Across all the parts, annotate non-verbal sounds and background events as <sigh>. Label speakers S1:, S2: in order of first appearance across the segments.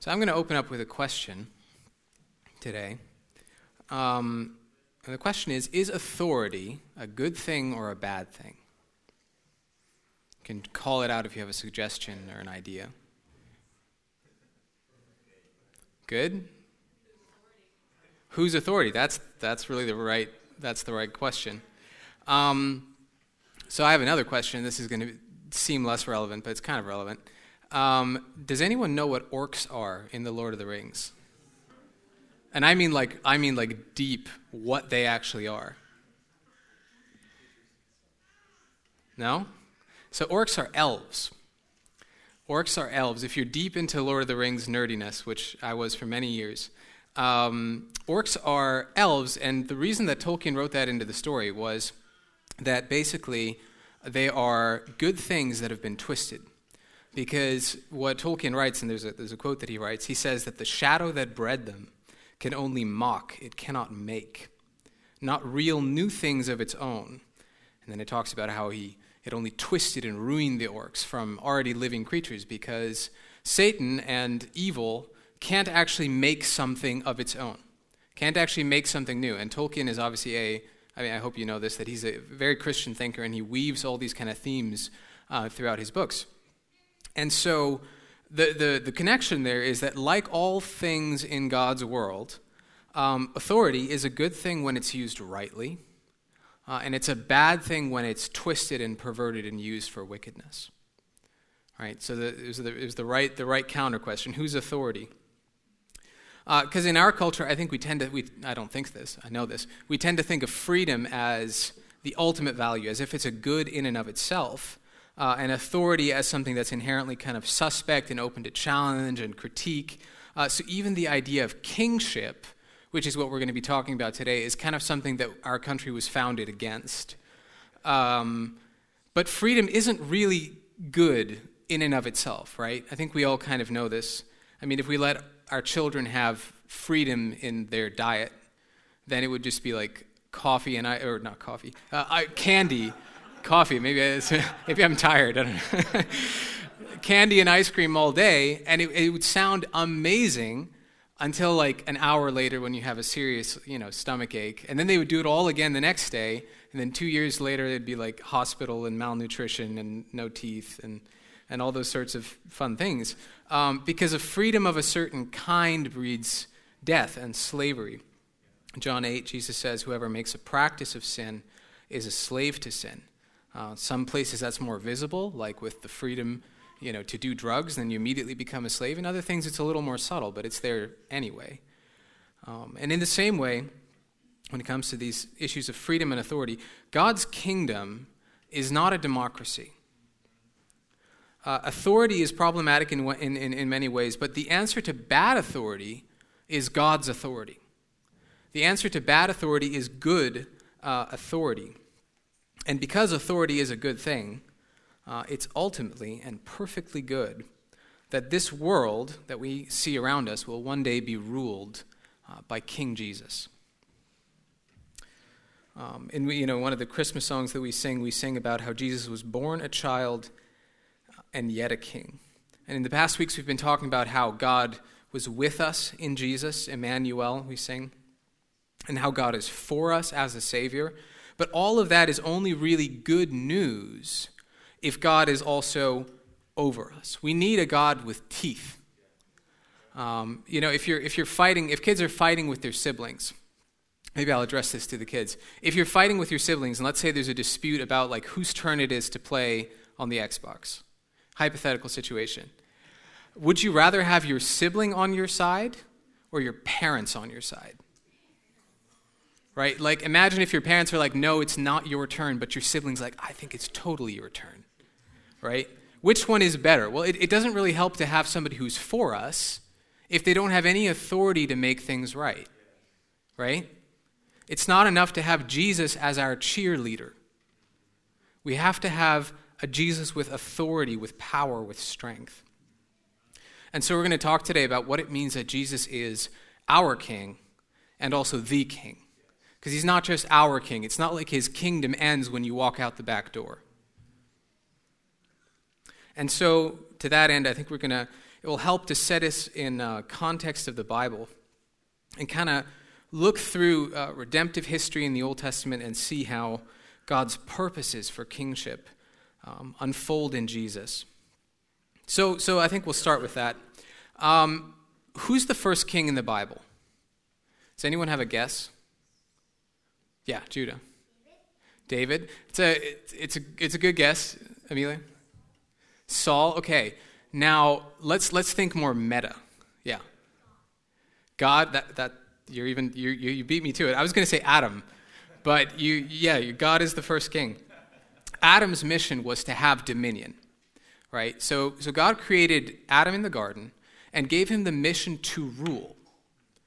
S1: So I'm going to open up with a question today. Um, and the question is Is authority a good thing or a bad thing? You can call it out if you have a suggestion or an idea. Good? Whose authority? That's, that's really the right, that's the right question. Um, so I have another question. This is going to seem less relevant, but it's kind of relevant. Um, does anyone know what orcs are in the Lord of the Rings? And I mean like I mean like deep what they actually are. No? So orcs are elves. Orcs are elves. If you're deep into Lord of the Rings nerdiness, which I was for many years, um, orcs are elves, and the reason that Tolkien wrote that into the story was that basically they are good things that have been twisted. Because what Tolkien writes, and there's a, there's a quote that he writes, he says that the shadow that bred them can only mock, it cannot make, not real new things of its own. And then it talks about how he it only twisted and ruined the orcs from already living creatures because Satan and evil can't actually make something of its own, can't actually make something new. And Tolkien is obviously a, I mean, I hope you know this, that he's a very Christian thinker and he weaves all these kind of themes uh, throughout his books. And so the, the, the connection there is that, like all things in God's world, um, authority is a good thing when it's used rightly, uh, and it's a bad thing when it's twisted and perverted and used for wickedness. All right, so the, it, was the, it was the right, the right counter question whose authority? Because uh, in our culture, I think we tend to, we, I don't think this, I know this, we tend to think of freedom as the ultimate value, as if it's a good in and of itself uh, and authority as something that's inherently kind of suspect and open to challenge and critique. Uh, so even the idea of kingship, which is what we're going to be talking about today, is kind of something that our country was founded against. Um, but freedom isn't really good in and of itself, right? I think we all kind of know this. I mean, if we let our children have freedom in their diet, then it would just be like coffee and I, or not coffee, uh, I, candy coffee. Maybe, <laughs> maybe I'm tired. I don't know. <laughs> Candy and ice cream all day, and it, it would sound amazing until like an hour later when you have a serious, you know, stomach ache. And then they would do it all again the next day, and then two years later it'd be like hospital and malnutrition and no teeth and and all those sorts of fun things. Um, because a freedom of a certain kind breeds death and slavery. John 8, Jesus says, Whoever makes a practice of sin is a slave to sin. Uh, some places that's more visible, like with the freedom you know, to do drugs, then you immediately become a slave. In other things, it's a little more subtle, but it's there anyway. Um, and in the same way, when it comes to these issues of freedom and authority, God's kingdom is not a democracy. Uh, authority is problematic in, in, in, in many ways, but the answer to bad authority is God's authority. The answer to bad authority is good uh, authority. And because authority is a good thing, uh, it's ultimately and perfectly good that this world that we see around us will one day be ruled uh, by King Jesus. Um, you know, one of the Christmas songs that we sing, we sing about how Jesus was born a child uh, and yet a king. And in the past weeks, we've been talking about how God was with us in Jesus, Emmanuel, we sing, and how God is for us as a Savior. But all of that is only really good news if God is also over us. We need a God with teeth. Um, you know, if you're, if you're fighting, if kids are fighting with their siblings, maybe I'll address this to the kids. If you're fighting with your siblings, and let's say there's a dispute about like whose turn it is to play on the Xbox, hypothetical situation, would you rather have your sibling on your side or your parents on your side? Right? Like, imagine if your parents are like, no, it's not your turn, but your siblings like, I think it's totally your turn, right? Which one is better? Well, it, it doesn't really help to have somebody who's for us if they don't have any authority to make things right, right? It's not enough to have Jesus as our cheerleader. We have to have a Jesus with authority, with power, with strength. And so we're going to talk today about what it means that Jesus is our king and also the king. Because he's not just our king. It's not like his kingdom ends when you walk out the back door. And so, to that end, I think we're going to it will help to set us in uh, context of the Bible and kind of look through uh, redemptive history in the Old Testament and see how God's purposes for kingship um, unfold in Jesus. So, so I think we'll start with that. Um, who's the first king in the Bible? Does anyone have a guess? Yeah, Judah. David. It's a, it's a, it's a good guess, Amelia. Saul. Okay. Now let's let's think more meta. Yeah. God. That that you're even you you you beat me to it. I was going to say Adam, but you yeah God is the first king. Adam's mission was to have dominion, right? So so God created Adam in the garden and gave him the mission to rule,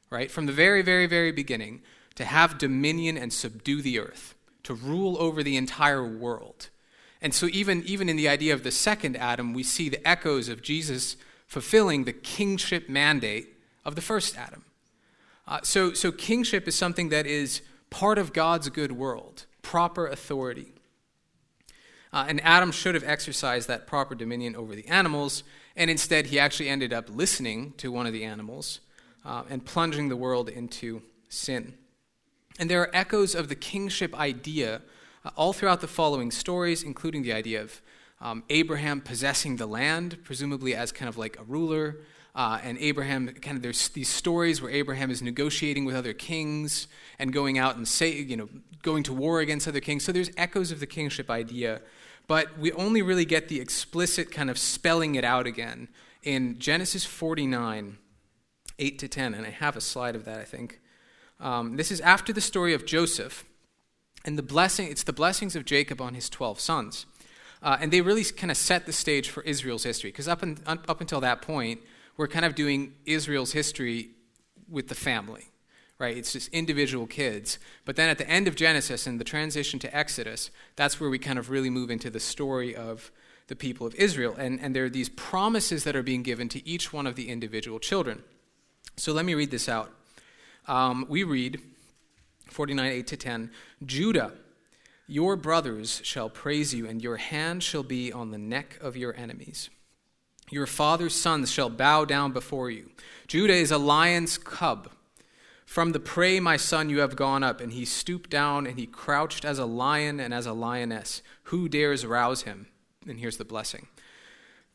S1: right? From the very very very beginning to have dominion and subdue the earth, to rule over the entire world. And so, even, even in the idea of the second Adam, we see the echoes of Jesus fulfilling the kingship mandate of the first Adam. Uh, so, so, kingship is something that is part of God's good world, proper authority. Uh, and Adam should have exercised that proper dominion over the animals, and instead he actually ended up listening to one of the animals uh, and plunging the world into sin. And there are echoes of the kingship idea uh, all throughout the following stories, including the idea of um, Abraham possessing the land, presumably as kind of like a ruler. Uh, and Abraham, kind of, there's these stories where Abraham is negotiating with other kings and going out and say, you know, going to war against other kings. So there's echoes of the kingship idea, but we only really get the explicit kind of spelling it out again in Genesis 49, 8 to 10. And I have a slide of that, I think. Um, this is after the story of Joseph. And the blessing, it's the blessings of Jacob on his 12 sons. Uh, and they really kind of set the stage for Israel's history. Because up, up until that point, we're kind of doing Israel's history with the family, right? It's just individual kids. But then at the end of Genesis and the transition to Exodus, that's where we kind of really move into the story of the people of Israel. And, and there are these promises that are being given to each one of the individual children. So let me read this out. Um, we read 49, 8 to 10. Judah, your brothers shall praise you, and your hand shall be on the neck of your enemies. Your father's sons shall bow down before you. Judah is a lion's cub. From the prey, my son, you have gone up, and he stooped down, and he crouched as a lion and as a lioness. Who dares rouse him? And here's the blessing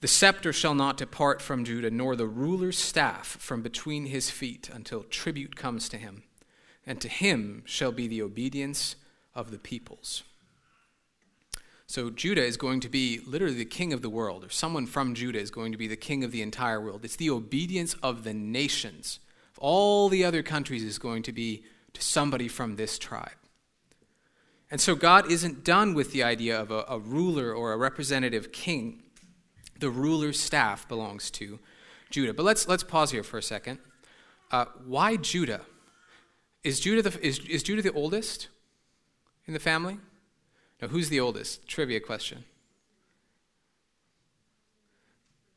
S1: The scepter shall not depart from Judah, nor the ruler's staff from between his feet, until tribute comes to him and to him shall be the obedience of the peoples. So Judah is going to be literally the king of the world, or someone from Judah is going to be the king of the entire world. It's the obedience of the nations. All the other countries is going to be to somebody from this tribe. And so God isn't done with the idea of a, a ruler or a representative king. The ruler's staff belongs to Judah. But let's, let's pause here for a second. Uh, why Judah? Is Judah the, is, is Judah the oldest in the family? No, who's the oldest? Trivia question.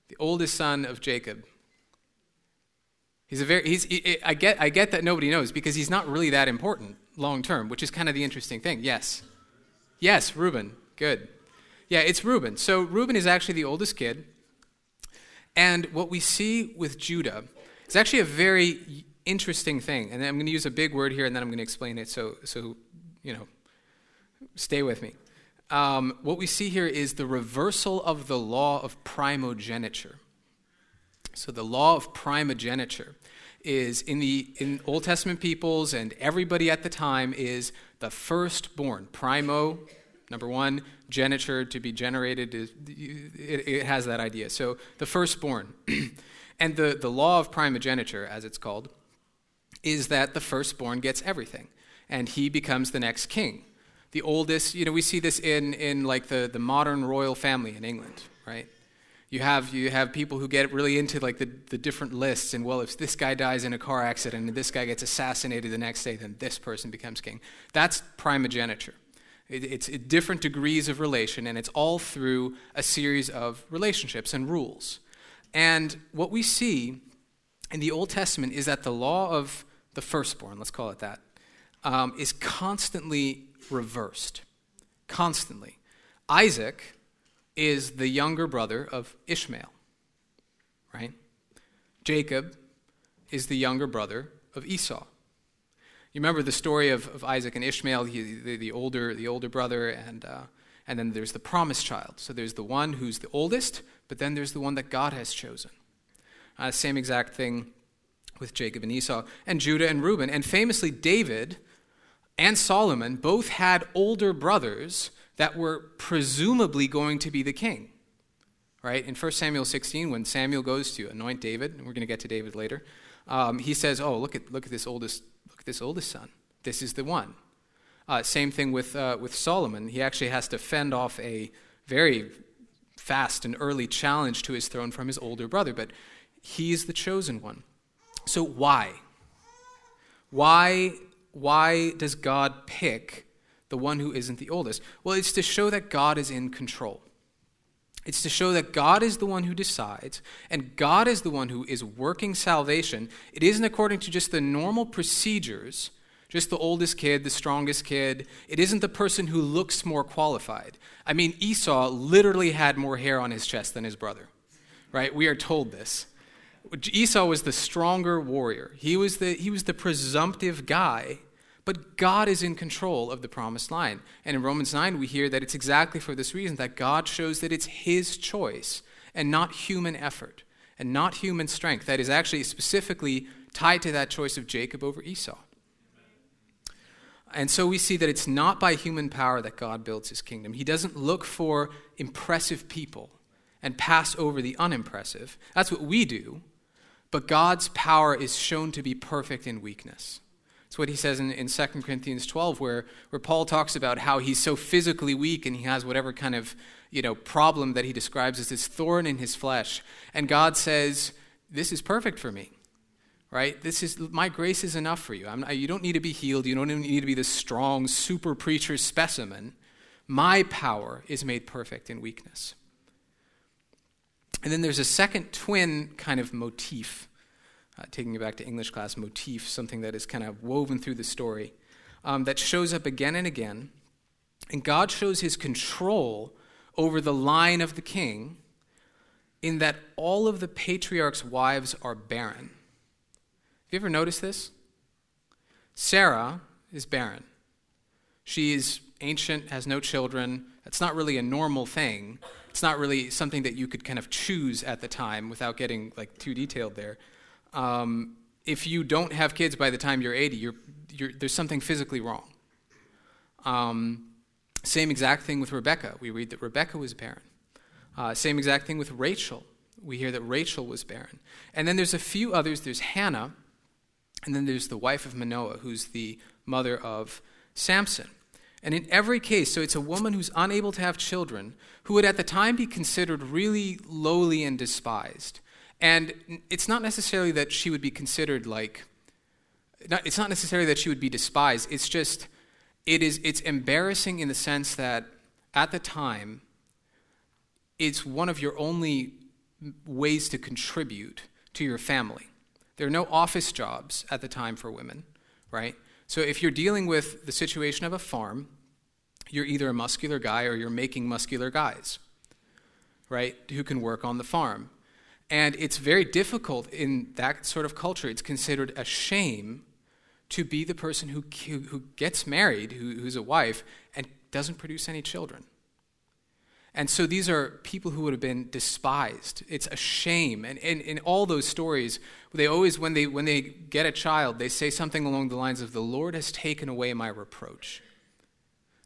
S1: The oldest son of Jacob. He's a very, he's, he, I, get, I get that nobody knows because he's not really that important long term, which is kind of the interesting thing. Yes. Yes, Reuben. Good. Yeah, it's Reuben. So Reuben is actually the oldest kid. And what we see with Judah is actually a very interesting thing. And I'm going to use a big word here and then I'm going to explain it. So, so you know, stay with me. Um, what we see here is the reversal of the law of primogeniture. So, the law of primogeniture is in the in Old Testament peoples and everybody at the time is the firstborn. Primo, number one, geniture to be generated, is, it, it has that idea. So, the firstborn. <clears throat> and the, the law of primogeniture, as it's called, is that the firstborn gets everything, and he becomes the next king. The oldest, you know, we see this in, in like the, the modern royal family in England, right? You have, you have people who get really into like the, the different lists, and well, if this guy dies in a car accident and this guy gets assassinated the next day, then this person becomes king. That's primogeniture. It, it's different degrees of relation, and it's all through a series of relationships and rules. And what we see in the Old Testament is that the law of the firstborn, let's call it that, um, is constantly reversed. Constantly. Isaac is the younger brother of Ishmael, right? Jacob is the younger brother of Esau. You remember the story of, of Isaac and Ishmael, he, the, the, older, the older brother, and, uh, and then there's the promised child. So there's the one who's the oldest, but then there's the one that God has chosen. Uh, same exact thing with Jacob and Esau, and Judah and Reuben. And famously, David and Solomon both had older brothers that were presumably going to be the king. Right? In 1 Samuel 16, when Samuel goes to anoint David, and we're going to get to David later, um, he says, Oh, look at, look at this oldest look at this oldest son. This is the one. Uh, same thing with, uh, with Solomon. He actually has to fend off a very fast and early challenge to his throne from his older brother, but he's the chosen one. So why? Why, why does God pick the one who isn't the oldest? Well, it's to show that God is in control. It's to show that God is the one who decides, and God is the one who is working salvation. It isn't according to just the normal procedures, just the oldest kid, the strongest kid. It isn't the person who looks more qualified. I mean, Esau literally had more hair on his chest than his brother, right? We are told this. Esau was the stronger warrior, he was the, he was the presumptive guy but God is in control of the promised line. And in Romans 9, we hear that it's exactly for this reason that God shows that it's His choice and not human effort and not human strength that is actually specifically tied to that choice of Jacob over Esau. And so we see that it's not by human power that God builds his kingdom. He doesn't look for impressive people and pass over the unimpressive. That's what we do. But God's power is shown to be perfect in weakness. It's what he says in, in 2 Corinthians 12, where, where Paul talks about how he's so physically weak and he has whatever kind of you know, problem that he describes as this thorn in his flesh. And God says, This is perfect for me. Right? This is my grace is enough for you. You don't need to be healed. You don't need to be this strong super preacher specimen. My power is made perfect in weakness. And then there's a second twin kind of motif uh, taking you back to English class motif, something that is kind of woven through the story, um, that shows up again and again. And God shows his control over the line of the king in that all of the patriarchs' wives are barren. Have you ever noticed this? Sarah is barren. She is ancient, has no children. That's not really a normal thing. It's not really something that you could kind of choose at the time without getting like too detailed there um, if you don't have kids by the time you're 80, you're, you're, there's something physically wrong. Um, same exact thing with Rebecca. We read that Rebecca was barren. Uh, same exact thing with Rachel. We hear that Rachel was barren. And then there's a few others. There's Hannah, and then there's the wife of Manoah, who's the mother of Samson. And in every case, so it's a woman who's unable to have children, who would at the time be considered really lowly and despised. And it's not necessarily that she would be considered like, not, it's not necessarily that she would be despised. It's just, it is, it's embarrassing in the sense that at the time, it's one of your only ways to contribute to your family. There are no office jobs at the time for women, right? So if you're dealing with the situation of a farm, you're either a muscular guy or you're making muscular guys, right, who can work on the farm. And it's very difficult in that sort of culture. It's considered a shame to be the person who, who gets married, who, who's a wife, and doesn't produce any children. And so these are people who would have been despised. It's a shame. And in all those stories, they always, when they, when they get a child, they say something along the lines of, The Lord has taken away my reproach.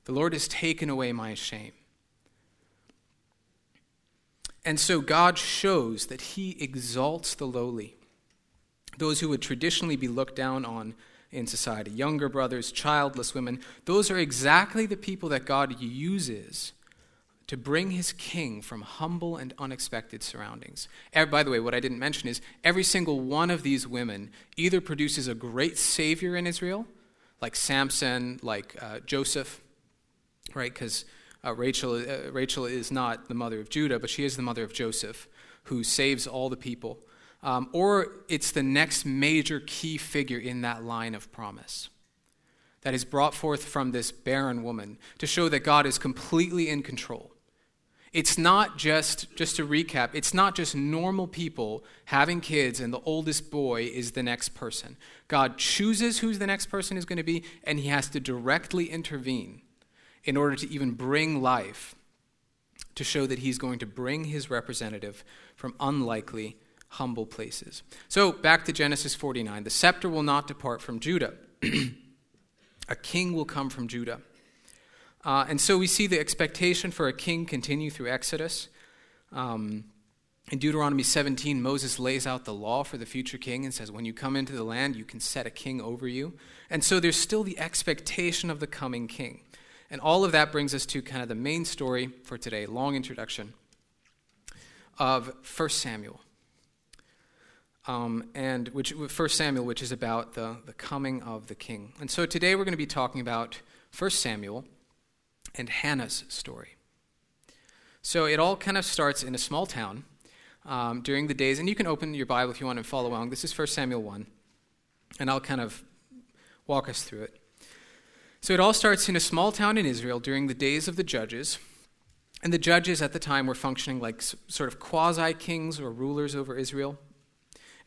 S1: The Lord has taken away my shame. And so God shows that He exalts the lowly, those who would traditionally be looked down on in society younger brothers, childless women. Those are exactly the people that God uses to bring his king from humble and unexpected surroundings. By the way, what I didn't mention is every single one of these women either produces a great savior in Israel, like Samson, like uh, Joseph, right? Because uh, Rachel, uh, Rachel is not the mother of Judah, but she is the mother of Joseph, who saves all the people. Um, or it's the next major key figure in that line of promise that is brought forth from this barren woman to show that God is completely in control. It's not just, just to recap, it's not just normal people having kids and the oldest boy is the next person. God chooses who the next person is going to be, and he has to directly intervene in order to even bring life to show that he's going to bring his representative from unlikely, humble places. So, back to Genesis 49 the scepter will not depart from Judah, <clears throat> a king will come from Judah. Uh, and so we see the expectation for a king continue through Exodus. Um, in Deuteronomy 17, Moses lays out the law for the future king and says, When you come into the land, you can set a king over you. And so there's still the expectation of the coming king. And all of that brings us to kind of the main story for today, long introduction of 1 Samuel. Um, and which 1 Samuel, which is about the, the coming of the king. And so today we're going to be talking about 1 Samuel and Hannah's story. So it all kind of starts in a small town um, during the days, and you can open your Bible if you want to follow along. This is 1 Samuel 1, and I'll kind of walk us through it. So it all starts in a small town in Israel during the days of the judges. And the judges at the time were functioning like sort of quasi kings or rulers over Israel.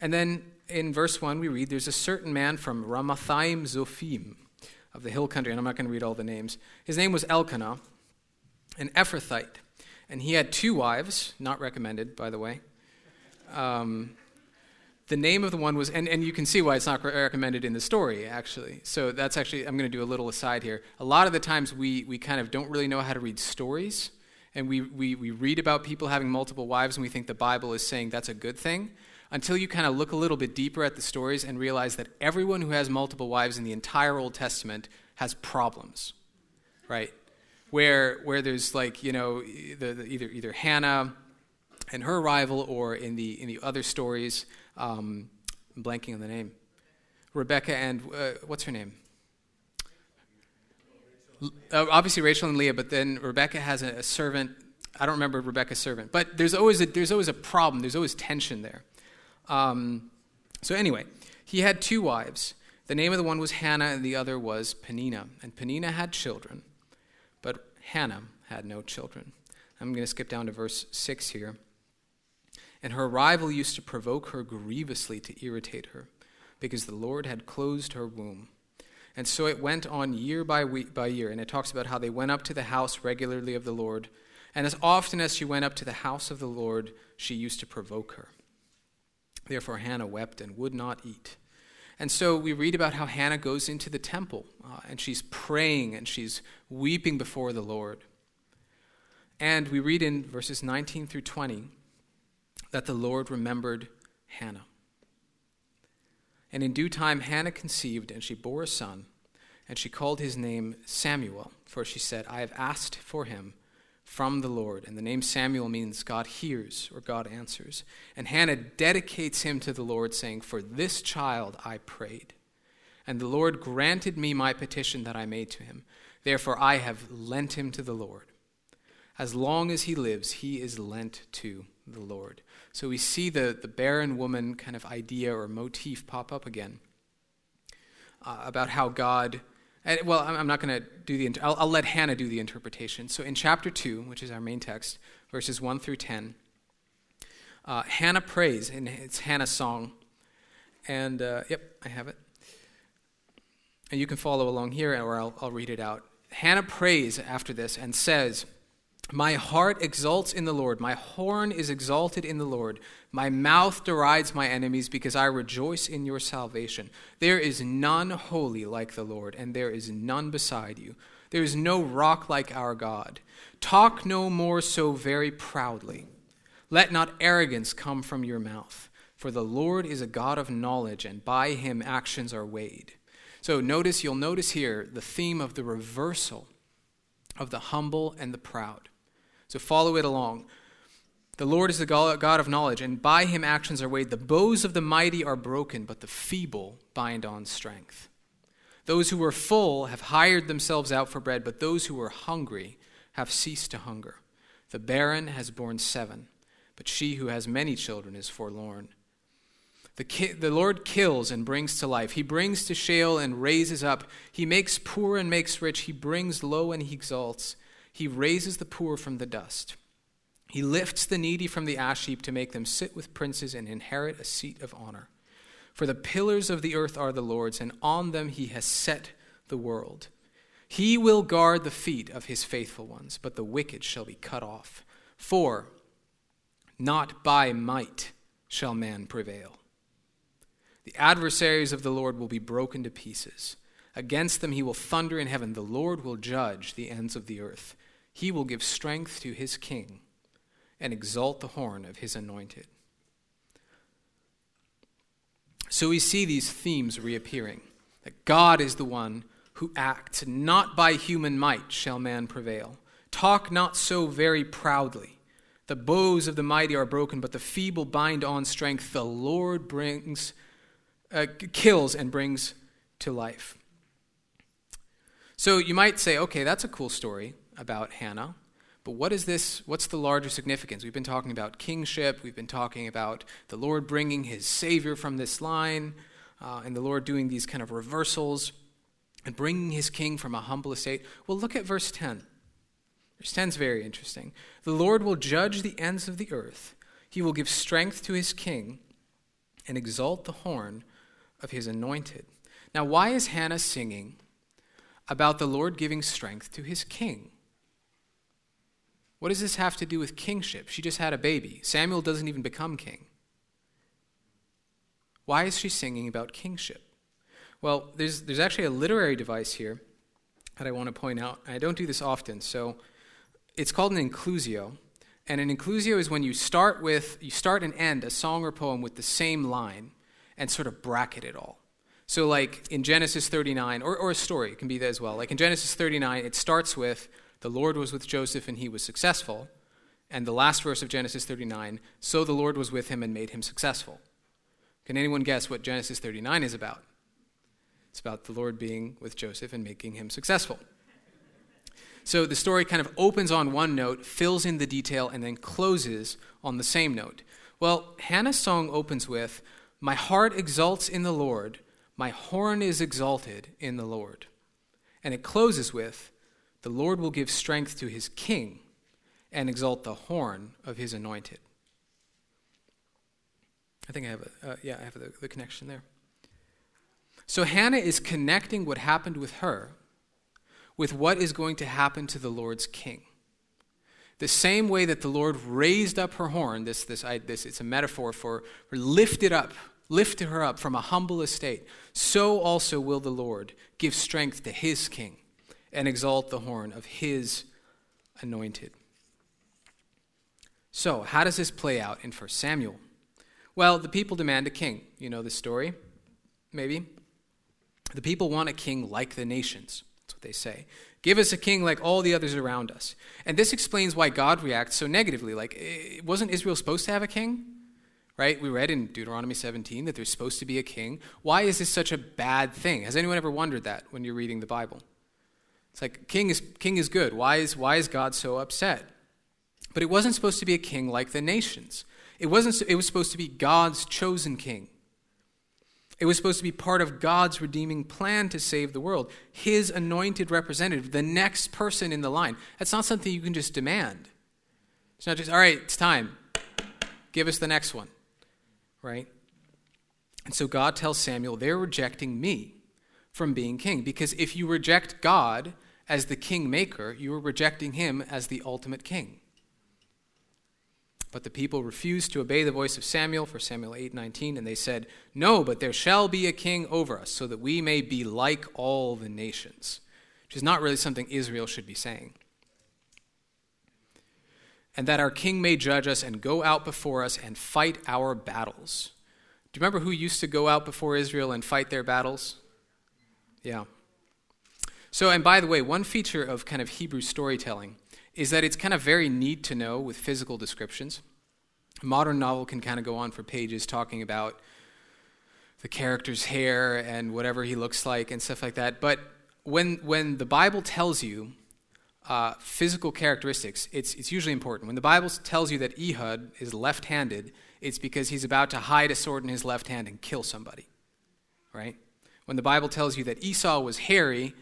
S1: And then in verse 1, we read there's a certain man from Ramathaim Zophim of the hill country, and I'm not going to read all the names. His name was Elkanah, an Ephrathite, and he had two wives, not recommended, by the way. Um, the name of the one was, and, and you can see why it's not recommended in the story, actually. So that's actually, I'm going to do a little aside here. A lot of the times we, we kind of don't really know how to read stories, and we, we, we read about people having multiple wives, and we think the Bible is saying that's a good thing until you kind of look a little bit deeper at the stories and realize that everyone who has multiple wives in the entire Old Testament has problems, right? Where, where there's like, you know, the, the, either, either Hannah and her rival, or in the, in the other stories, um, I'm blanking on the name, Rebecca and uh, what's her name? Uh, obviously Rachel and Leah, but then Rebecca has a, a servant. I don't remember Rebecca's servant, but there's always a, there's always a problem. There's always tension there. Um, so, anyway, he had two wives. The name of the one was Hannah, and the other was Peninnah. And Peninnah had children, but Hannah had no children. I'm going to skip down to verse 6 here. And her rival used to provoke her grievously to irritate her, because the Lord had closed her womb. And so it went on year by, week, by year. And it talks about how they went up to the house regularly of the Lord. And as often as she went up to the house of the Lord, she used to provoke her. Therefore, Hannah wept and would not eat. And so we read about how Hannah goes into the temple uh, and she's praying and she's weeping before the Lord. And we read in verses 19 through 20 that the Lord remembered Hannah. And in due time, Hannah conceived and she bore a son, and she called his name Samuel, for she said, I have asked for him from the Lord. And the name Samuel means God hears or God answers. And Hannah dedicates him to the Lord, saying, For this child I prayed. And the Lord granted me my petition that I made to him. Therefore I have lent him to the Lord. As long as he lives, he is lent to the Lord. So we see the, the barren woman kind of idea or motif pop up again uh, about how God and, well, I'm not going to do the, I'll, I'll let Hannah do the interpretation. So in chapter 2, which is our main text, verses 1 through 10, uh, Hannah prays, and it's Hannah's song. And, uh, yep, I have it. And you can follow along here, or I'll, I'll read it out. Hannah prays after this and says, my heart exults in the Lord. My horn is exalted in the Lord. My mouth derides my enemies because I rejoice in your salvation. There is none holy like the Lord, and there is none beside you. There is no rock like our God. Talk no more so very proudly. Let not arrogance come from your mouth, for the Lord is a God of knowledge, and by him actions are weighed. So notice, you'll notice here the theme of the reversal of the humble and the proud. So follow it along. The Lord is the God of knowledge, and by him actions are weighed. The bows of the mighty are broken, but the feeble bind on strength. Those who were full have hired themselves out for bread, but those who were hungry have ceased to hunger. The barren has borne seven, but she who has many children is forlorn. The, ki- the Lord kills and brings to life. He brings to Sheol and raises up. He makes poor and makes rich. He brings low and he exalts. He raises the poor from the dust He lifts the needy from the ash heap to make them sit with princes and inherit a seat of honor. For the pillars of the earth are the Lord's, and on them he has set the world. He will guard the feet of his faithful ones, but the wicked shall be cut off. For not by might shall man prevail. The adversaries of the Lord will be broken to pieces. Against them he will thunder in heaven. The Lord will judge the ends of the earth. He will give strength to his king and exalt the horn of his anointed. So we see these themes reappearing that God is the one who acts, not by human might shall man prevail. Talk not so very proudly. The bows of the mighty are broken, but the feeble bind on strength. The Lord brings, uh, kills and brings to life. So you might say, okay, that's a cool story about Hannah. But what is this? What's the larger significance? We've been talking about kingship. We've been talking about the Lord bringing his Savior from this line, uh, and the Lord doing these kind of reversals and bringing his king from a humble estate. Well, look at verse 10. Verse 10 is very interesting. The Lord will judge the ends of the earth, he will give strength to his king and exalt the horn of his anointed. Now, why is Hannah singing about the Lord giving strength to his king? What does this have to do with kingship? She just had a baby. Samuel doesn't even become king. Why is she singing about kingship? Well, there's, there's actually a literary device here that I want to point out. I don't do this often, so it's called an inclusio. And an inclusio is when you start with you start and end a song or poem with the same line and sort of bracket it all. So like in Genesis 39, or, or a story, it can be that as well. Like in Genesis 39, it starts with the Lord was with Joseph and he was successful. And the last verse of Genesis 39, so the Lord was with him and made him successful. Can anyone guess what Genesis 39 is about? It's about the Lord being with Joseph and making him successful. So the story kind of opens on one note, fills in the detail, and then closes on the same note. Well, Hannah's song opens with, My heart exalts in the Lord, my horn is exalted in the Lord. And it closes with, the Lord will give strength to his king and exalt the horn of his anointed. I think I have a, uh, yeah, I have the, the connection there. So Hannah is connecting what happened with her with what is going to happen to the Lord's king. The same way that the Lord raised up her horn, this, this, I, this it's a metaphor for, for lifted up, lifted her up from a humble estate, so also will the Lord give strength to his king and exalt the horn of his anointed. So, how does this play out in 1 Samuel? Well, the people demand a king. You know the story? Maybe. The people want a king like the nations. That's what they say. Give us a king like all the others around us. And this explains why God reacts so negatively. Like, wasn't Israel supposed to have a king? Right? We read in Deuteronomy 17 that there's supposed to be a king. Why is this such a bad thing? Has anyone ever wondered that when you're reading the Bible? It's like king is king is good. Why is why is God so upset? But it wasn't supposed to be a king like the nations. It wasn't it was supposed to be God's chosen king. It was supposed to be part of God's redeeming plan to save the world. His anointed representative, the next person in the line. That's not something you can just demand. It's not just, all right, it's time. Give us the next one. Right? And so God tells Samuel, they're rejecting me from being king. Because if you reject God, as the kingmaker, you are rejecting him as the ultimate king. But the people refused to obey the voice of Samuel for Samuel 8:19 and they said, "No, but there shall be a king over us so that we may be like all the nations." Which is not really something Israel should be saying. And that our king may judge us and go out before us and fight our battles. Do you remember who used to go out before Israel and fight their battles? Yeah. So, and by the way, one feature of kind of Hebrew storytelling is that it's kind of very neat to know with physical descriptions. A modern novel can kind of go on for pages talking about the character's hair and whatever he looks like and stuff like that. But when, when the Bible tells you uh, physical characteristics, it's, it's usually important. When the Bible tells you that Ehud is left handed, it's because he's about to hide a sword in his left hand and kill somebody, right? When the Bible tells you that Esau was hairy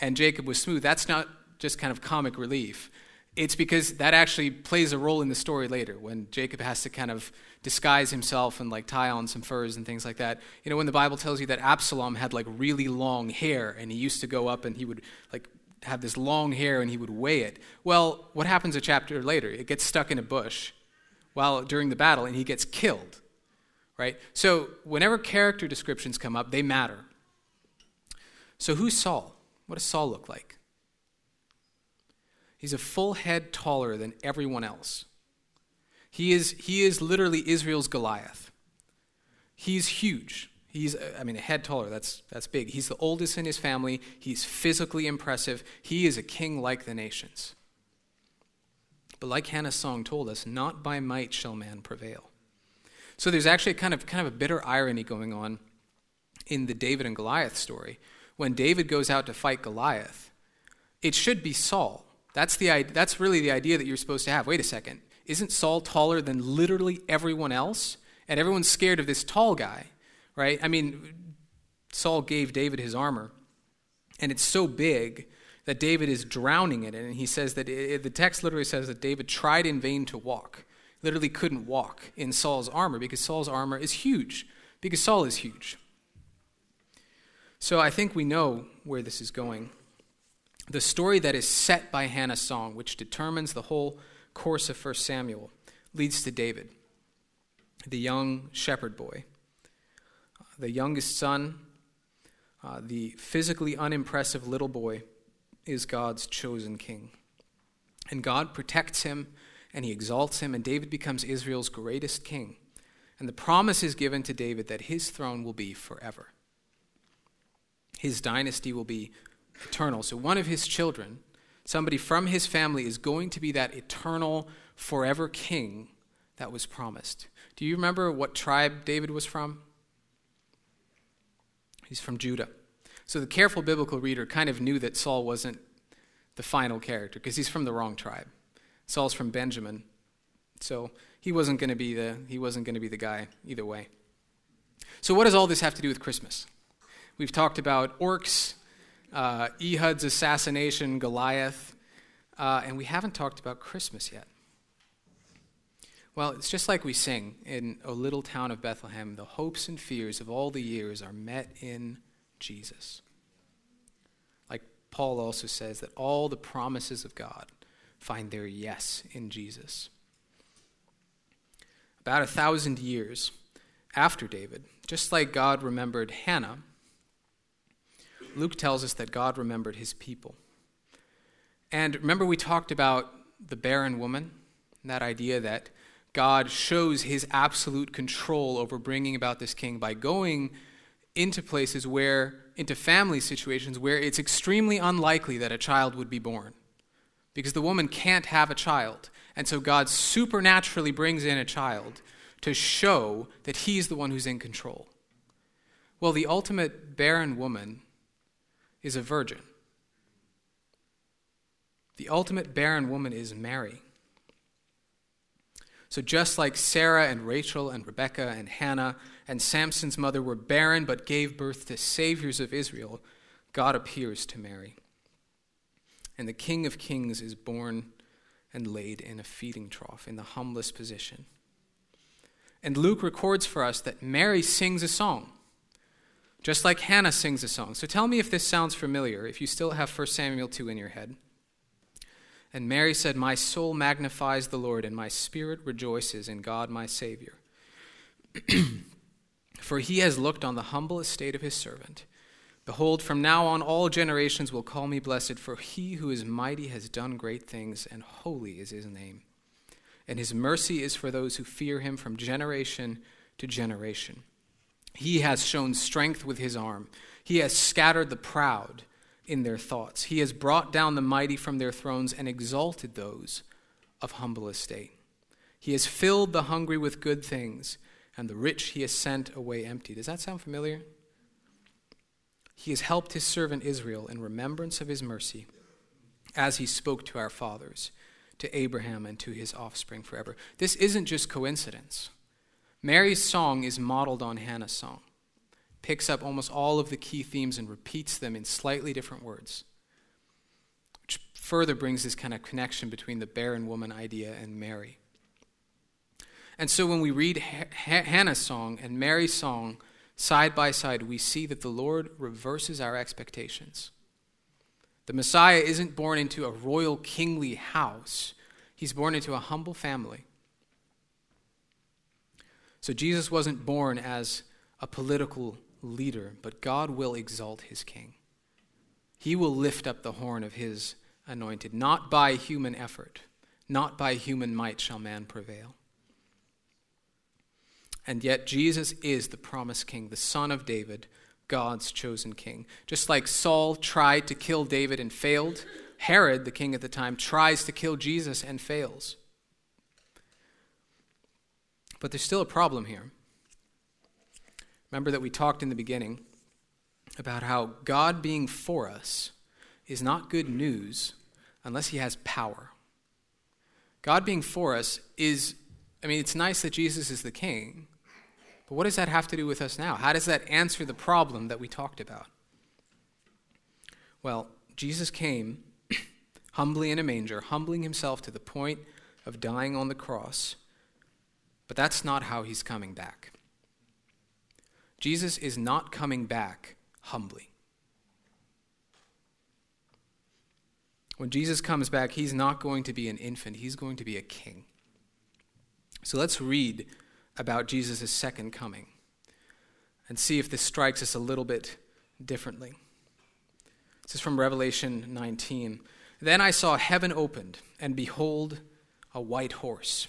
S1: and Jacob was smooth, that's not just kind of comic relief. It's because that actually plays a role in the story later when Jacob has to kind of disguise himself and like tie on some furs and things like that. You know, when the Bible tells you that Absalom had like really long hair and he used to go up and he would like have this long hair and he would weigh it. Well, what happens a chapter later? It gets stuck in a bush while during the battle and he gets killed. Right? So, whenever character descriptions come up, they matter. So, who's Saul? What does Saul look like? He's a full head taller than everyone else. He is, he is literally Israel's Goliath. He's huge. He's, I mean, a head taller, that's, that's big. He's the oldest in his family. He's physically impressive. He is a king like the nations. But like Hannah's song told us, not by might shall man prevail. So there's actually kind of, kind of a bitter irony going on in the David and Goliath story. When David goes out to fight Goliath, it should be Saul. That's, the, that's really the idea that you're supposed to have. Wait a second. Isn't Saul taller than literally everyone else? And everyone's scared of this tall guy right? I mean, Saul gave David his armor, and it's so big that David is drowning in it. And he says that it, the text literally says that David tried in vain to walk, literally couldn't walk in Saul's armor because Saul's armor is huge, because Saul is huge. So I think we know where this is going. The story that is set by Hannah's song, which determines the whole course of 1 Samuel, leads to David, the young shepherd boy the youngest son, uh, the physically unimpressive little boy, is God's chosen king. And God protects him and he exalts him, and David becomes Israel's greatest king. And the promise is given to David that his throne will be forever. His dynasty will be eternal. So, one of his children, somebody from his family, is going to be that eternal, forever king that was promised. Do you remember what tribe David was from? He's from Judah. So the careful biblical reader kind of knew that Saul wasn't the final character because he's from the wrong tribe. Saul's from Benjamin. So he wasn't going to be the he wasn't going to be the guy either way. So what does all this have to do with Christmas? We've talked about orcs, uh, Ehud's assassination, Goliath, uh, and we haven't talked about Christmas yet. Well, it's just like we sing in O Little Town of Bethlehem the hopes and fears of all the years are met in Jesus. Like Paul also says that all the promises of God find their yes in Jesus. About a thousand years after David, just like God remembered Hannah, Luke tells us that God remembered his people. And remember, we talked about the barren woman, that idea that God shows his absolute control over bringing about this king by going into places where, into family situations where it's extremely unlikely that a child would be born. Because the woman can't have a child. And so God supernaturally brings in a child to show that he's the one who's in control. Well, the ultimate barren woman is a virgin. The ultimate barren woman is Mary. So, just like Sarah and Rachel and Rebekah and Hannah and Samson's mother were barren but gave birth to saviors of Israel, God appears to Mary. And the King of Kings is born and laid in a feeding trough in the humblest position. And Luke records for us that Mary sings a song, just like Hannah sings a song. So tell me if this sounds familiar, if you still have 1 Samuel 2 in your head. And Mary said, My soul magnifies the Lord, and my spirit rejoices in God my Savior. <clears throat> For he has looked on the humble estate of his servant. Behold, from now on all generations will call me blessed, for he who is mighty has done great things, and holy is his name. And his mercy is for those who fear him from generation to generation. He has shown strength with his arm, he has scattered the proud in their thoughts. He has brought down the mighty from their thrones and exalted those of humble estate. He has filled the hungry with good things, and the rich he has sent away empty. Does that sound familiar? He has helped his servant Israel in remembrance of his mercy, as he spoke to our fathers, to Abraham, and to his offspring forever. This isn't just coincidence. Mary's song is modeled on Hannah's song picks up almost all of the key themes and repeats them in slightly different words, which further brings this kind of connection between the barren woman idea and Mary. And so when we read H- Hannah's song and Mary's song side by side, we see that the Lord reverses our expectations. The Messiah isn't born into a royal kingly house, he's born into a humble family. So Jesus wasn't born as a political leader, but God will exalt his king. He will lift up the horn of his anointed. Not by human effort, not by human might shall man prevail. And yet, Jesus is the promised king, the son of David, God's chosen king. Just like Saul tried to kill David and failed, Herod, the king at the time, tries to kill Jesus and fails. But there's still a problem here. Remember that we talked in the beginning about how God being for us is not good news unless he has power. God being for us is, I mean, it's nice that Jesus is the king, but what does that have to do with us now? How does that answer the problem that we talked about? Well, Jesus came <clears throat> humbly in a manger, humbling himself to the point of dying on the cross, but that's not how he's coming back. Jesus is not coming back humbly. When Jesus comes back, he's not going to be an infant, he's going to be a king. So let's read about Jesus' second coming and see if this strikes us a little bit differently. This is from Revelation 19. Then I saw heaven opened, and behold, a white horse.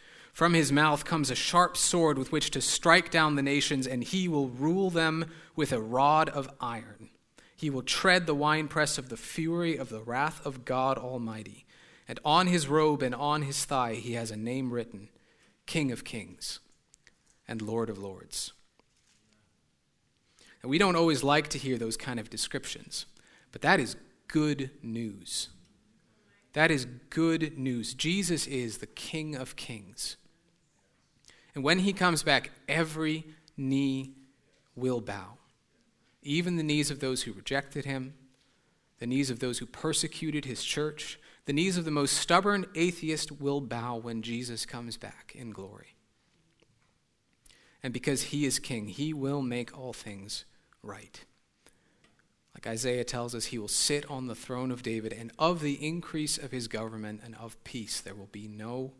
S1: From his mouth comes a sharp sword with which to strike down the nations, and he will rule them with a rod of iron. He will tread the winepress of the fury of the wrath of God Almighty. And on his robe and on his thigh he has a name written King of Kings and Lord of Lords. And we don't always like to hear those kind of descriptions, but that is good news. That is good news. Jesus is the King of Kings and when he comes back, every knee will bow, even the knees of those who rejected him, the knees of those who persecuted his church, the knees of the most stubborn atheist will bow when Jesus comes back in glory. And because he is king, he will make all things right. Like Isaiah tells us, he will sit on the throne of David, and of the increase of his government and of peace there will be no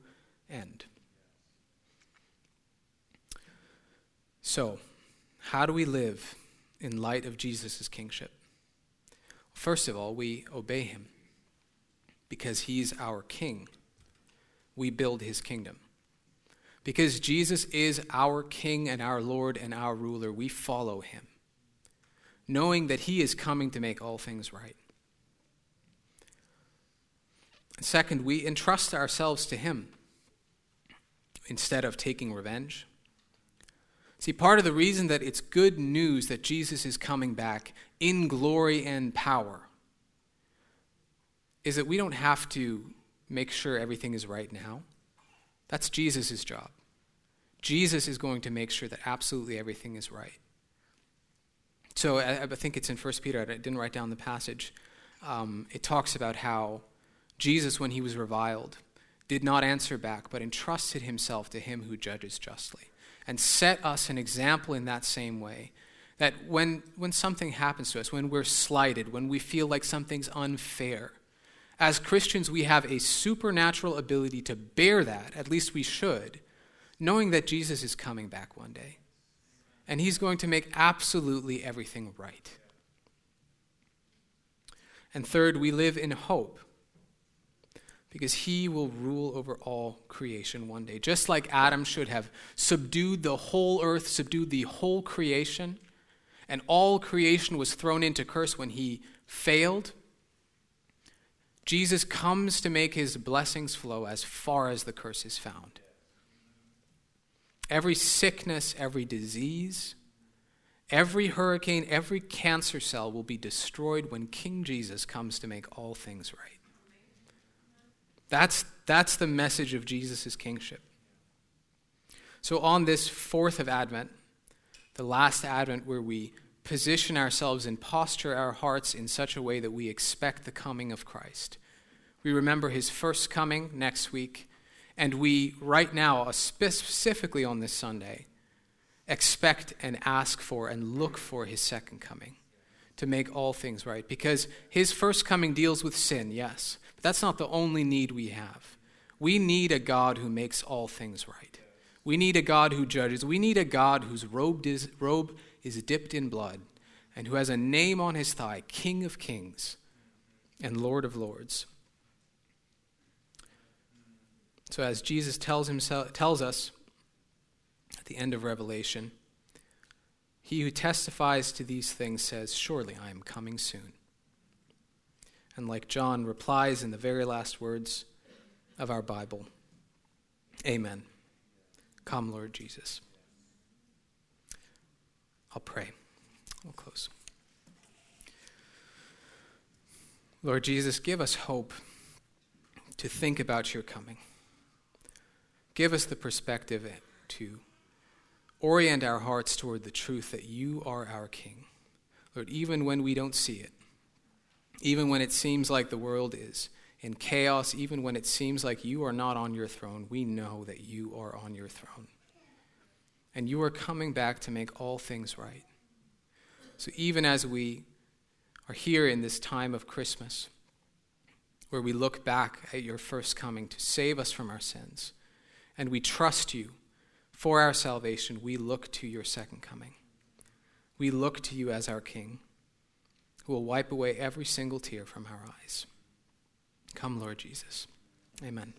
S1: end. So, how do we live in light of Jesus' kingship? First of all, we obey him because he's our king. We build his kingdom. Because Jesus is our king and our Lord and our ruler, we follow him, knowing that he is coming to make all things right. Second, we entrust ourselves to him instead of taking revenge See, part of the reason that it's good news that Jesus is coming back in glory and power is that we don't have to make sure everything is right now. That's Jesus' job. Jesus is going to make sure that absolutely everything is right. So I, I think it's in 1 Peter, I didn't write down the passage. Um, it talks about how Jesus, when he was reviled, did not answer back, but entrusted himself to him who judges justly and set us an example in that same way. That when, when something happens to us, when we're slighted, when we feel like something's unfair, as Christians, we have a supernatural ability to bear that, at least we should, knowing that Jesus is coming back one day. And he's going to make absolutely everything right. And third, we live in hope because he will rule over all creation one day. Just like Adam should have subdued the whole earth, subdued the whole creation, and all creation was thrown into curse when he failed, Jesus comes to make his blessings flow as far as the curse is found. Every sickness, every disease, every hurricane, every cancer cell will be destroyed when King Jesus comes to make all things right. That's, that's the message of Jesus' kingship. So, on this fourth of Advent, the last Advent where we position ourselves and posture our hearts in such a way that we expect the coming of Christ. We remember his first coming next week, and we, right now, uh, specifically on this Sunday, expect and ask for and look for his second coming to make all things right. Because his first coming deals with sin, yes, but that's not the only need we have. We need a God who makes all things right. We need a God who judges. We need a God whose robe is, robe is dipped in blood and who has a name on his thigh King of Kings and Lord of Lords. So, as Jesus tells, himself, tells us at the end of Revelation, he who testifies to these things says, Surely I am coming soon. And like John replies in the very last words of our Bible, Amen. Come, Lord Jesus. I'll pray. We'll close. Lord Jesus, give us hope to think about your coming. Give us the perspective to orient our hearts toward the truth that you are our King. Lord, even when we don't see it, even when it seems like the world is in chaos, even when it seems like you are not on your throne, we know that you are on your throne. And you are coming back to make all things right. So even as we are here in this time of Christmas, where we look back at your first coming to save us from our sins, and we trust you for our salvation, we look to your second coming. We look to you as our King, who will wipe away every single tear from our eyes. Come, Lord Jesus. Amen.